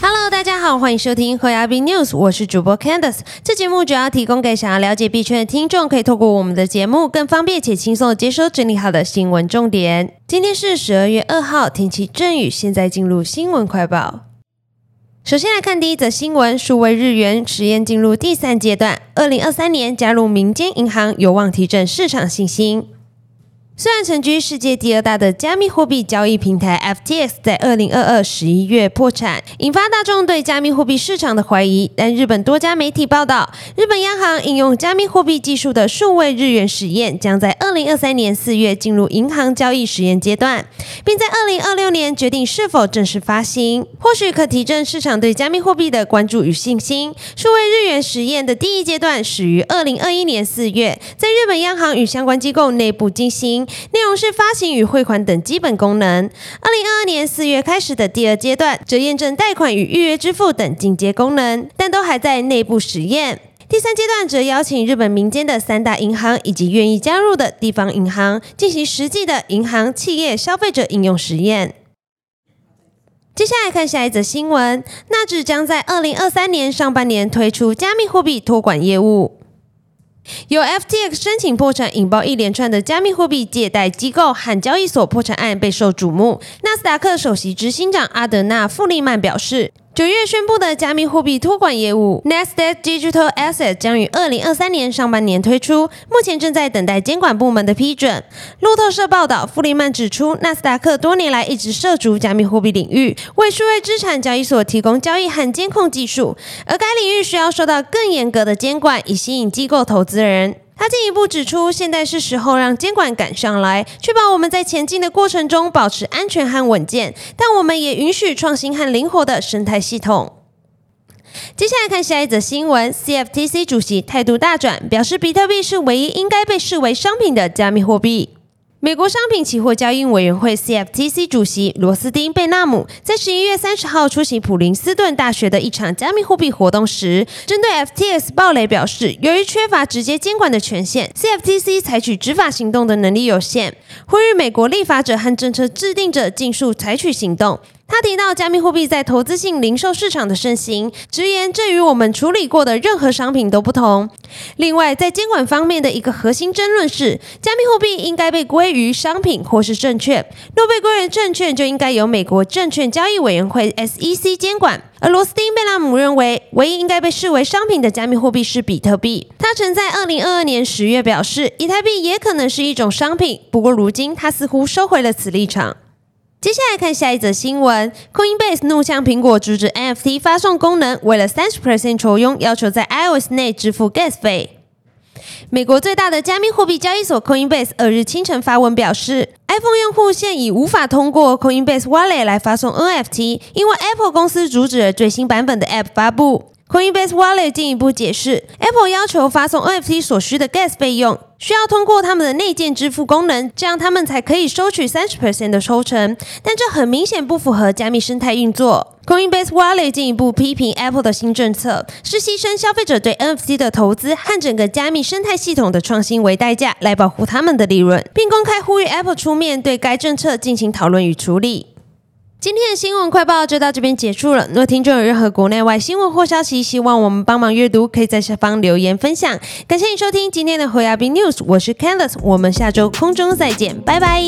Hello，大家好，欢迎收听和亚币 News，我是主播 Candice。这节目主要提供给想要了解币圈的听众，可以透过我们的节目更方便且轻松的接收整理好的新闻重点。今天是十二月二号，天气阵雨。现在进入新闻快报。首先来看第一则新闻：数位日元实验进入第三阶段，二零二三年加入民间银行有望提振市场信心。虽然曾居世界第二大的加密货币交易平台 FTX 在二零二二十一月破产，引发大众对加密货币市场的怀疑。但日本多家媒体报道，日本央行应用加密货币技术的数位日元实验将在二零二三年四月进入银行交易实验阶段，并在二零二六年决定是否正式发行，或许可提振市场对加密货币的关注与信心。数位日元实验的第一阶段始于二零二一年四月，在日本央行与相关机构内部进行。内容是发行与汇款等基本功能。二零二二年四月开始的第二阶段，则验证贷款与预约支付等进阶功能，但都还在内部实验。第三阶段则邀请日本民间的三大银行以及愿意加入的地方银行，进行实际的银行、企业、消费者应用实验。接下来看下一则新闻，纳指将在二零二三年上半年推出加密货币托管业务。由 FTX 申请破产引爆一连串的加密货币借贷机构和交易所破产案备受瞩目。纳斯达克首席执行长阿德纳·富利曼表示。九月宣布的加密货币托管业务 Nasdaq Digital Asset 将于二零二三年上半年推出，目前正在等待监管部门的批准。路透社报道，弗里曼指出，纳斯达克多年来一直涉足加密货币领域，为数位资产交易所提供交易和监控技术，而该领域需要受到更严格的监管，以吸引机构投资人。进一步指出，现在是时候让监管赶上来，确保我们在前进的过程中保持安全和稳健，但我们也允许创新和灵活的生态系统。接下来看下一则新闻，CFTC 主席态度大转，表示比特币是唯一应该被视为商品的加密货币。美国商品期货交易委员会 （CFTC） 主席罗斯丁·贝纳姆在十一月三十号出席普林斯顿大学的一场加密货币活动时，针对 FTS 暴雷表示，由于缺乏直接监管的权限，CFTC 采取执法行动的能力有限，呼吁美国立法者和政策制定者尽速采取行动。他提到加密货币在投资性零售市场的盛行，直言这与我们处理过的任何商品都不同。另外，在监管方面的一个核心争论是，加密货币应该被归于商品或是证券。若被归为证券，就应该由美国证券交易委员会 SEC 监管。而罗斯汀·贝拉姆认为，唯一应该被视为商品的加密货币是比特币。他曾在2022年10月表示，以太币也可能是一种商品。不过，如今他似乎收回了此立场。接下来看下一则新闻：Coinbase 怒向苹果阻止 NFT 发送功能，为了三十 percent 抽佣，要求在 iOS 内支付 gas 费。美国最大的加密货币交易所 Coinbase 二日清晨发文表示，iPhone 用户现已无法通过 Coinbase Wallet 来发送 NFT，因为 Apple 公司阻止了最新版本的 App 发布。Coinbase Wallet 进一步解释，Apple 要求发送 NFT 所需的 gas 费用，需要通过他们的内建支付功能，这样他们才可以收取三十 percent 的抽成。但这很明显不符合加密生态运作。Coinbase Wallet 进一步批评 Apple 的新政策是牺牲消费者对 NFT 的投资和整个加密生态系统的创新为代价，来保护他们的利润，并公开呼吁 Apple 出面对该政策进行讨论与处理。今天的新闻快报就到这边结束了。如果听众有任何国内外新闻或消息，希望我们帮忙阅读，可以在下方留言分享。感谢你收听今天的侯亚斌 News，我是 Candice，我们下周空中再见，拜拜。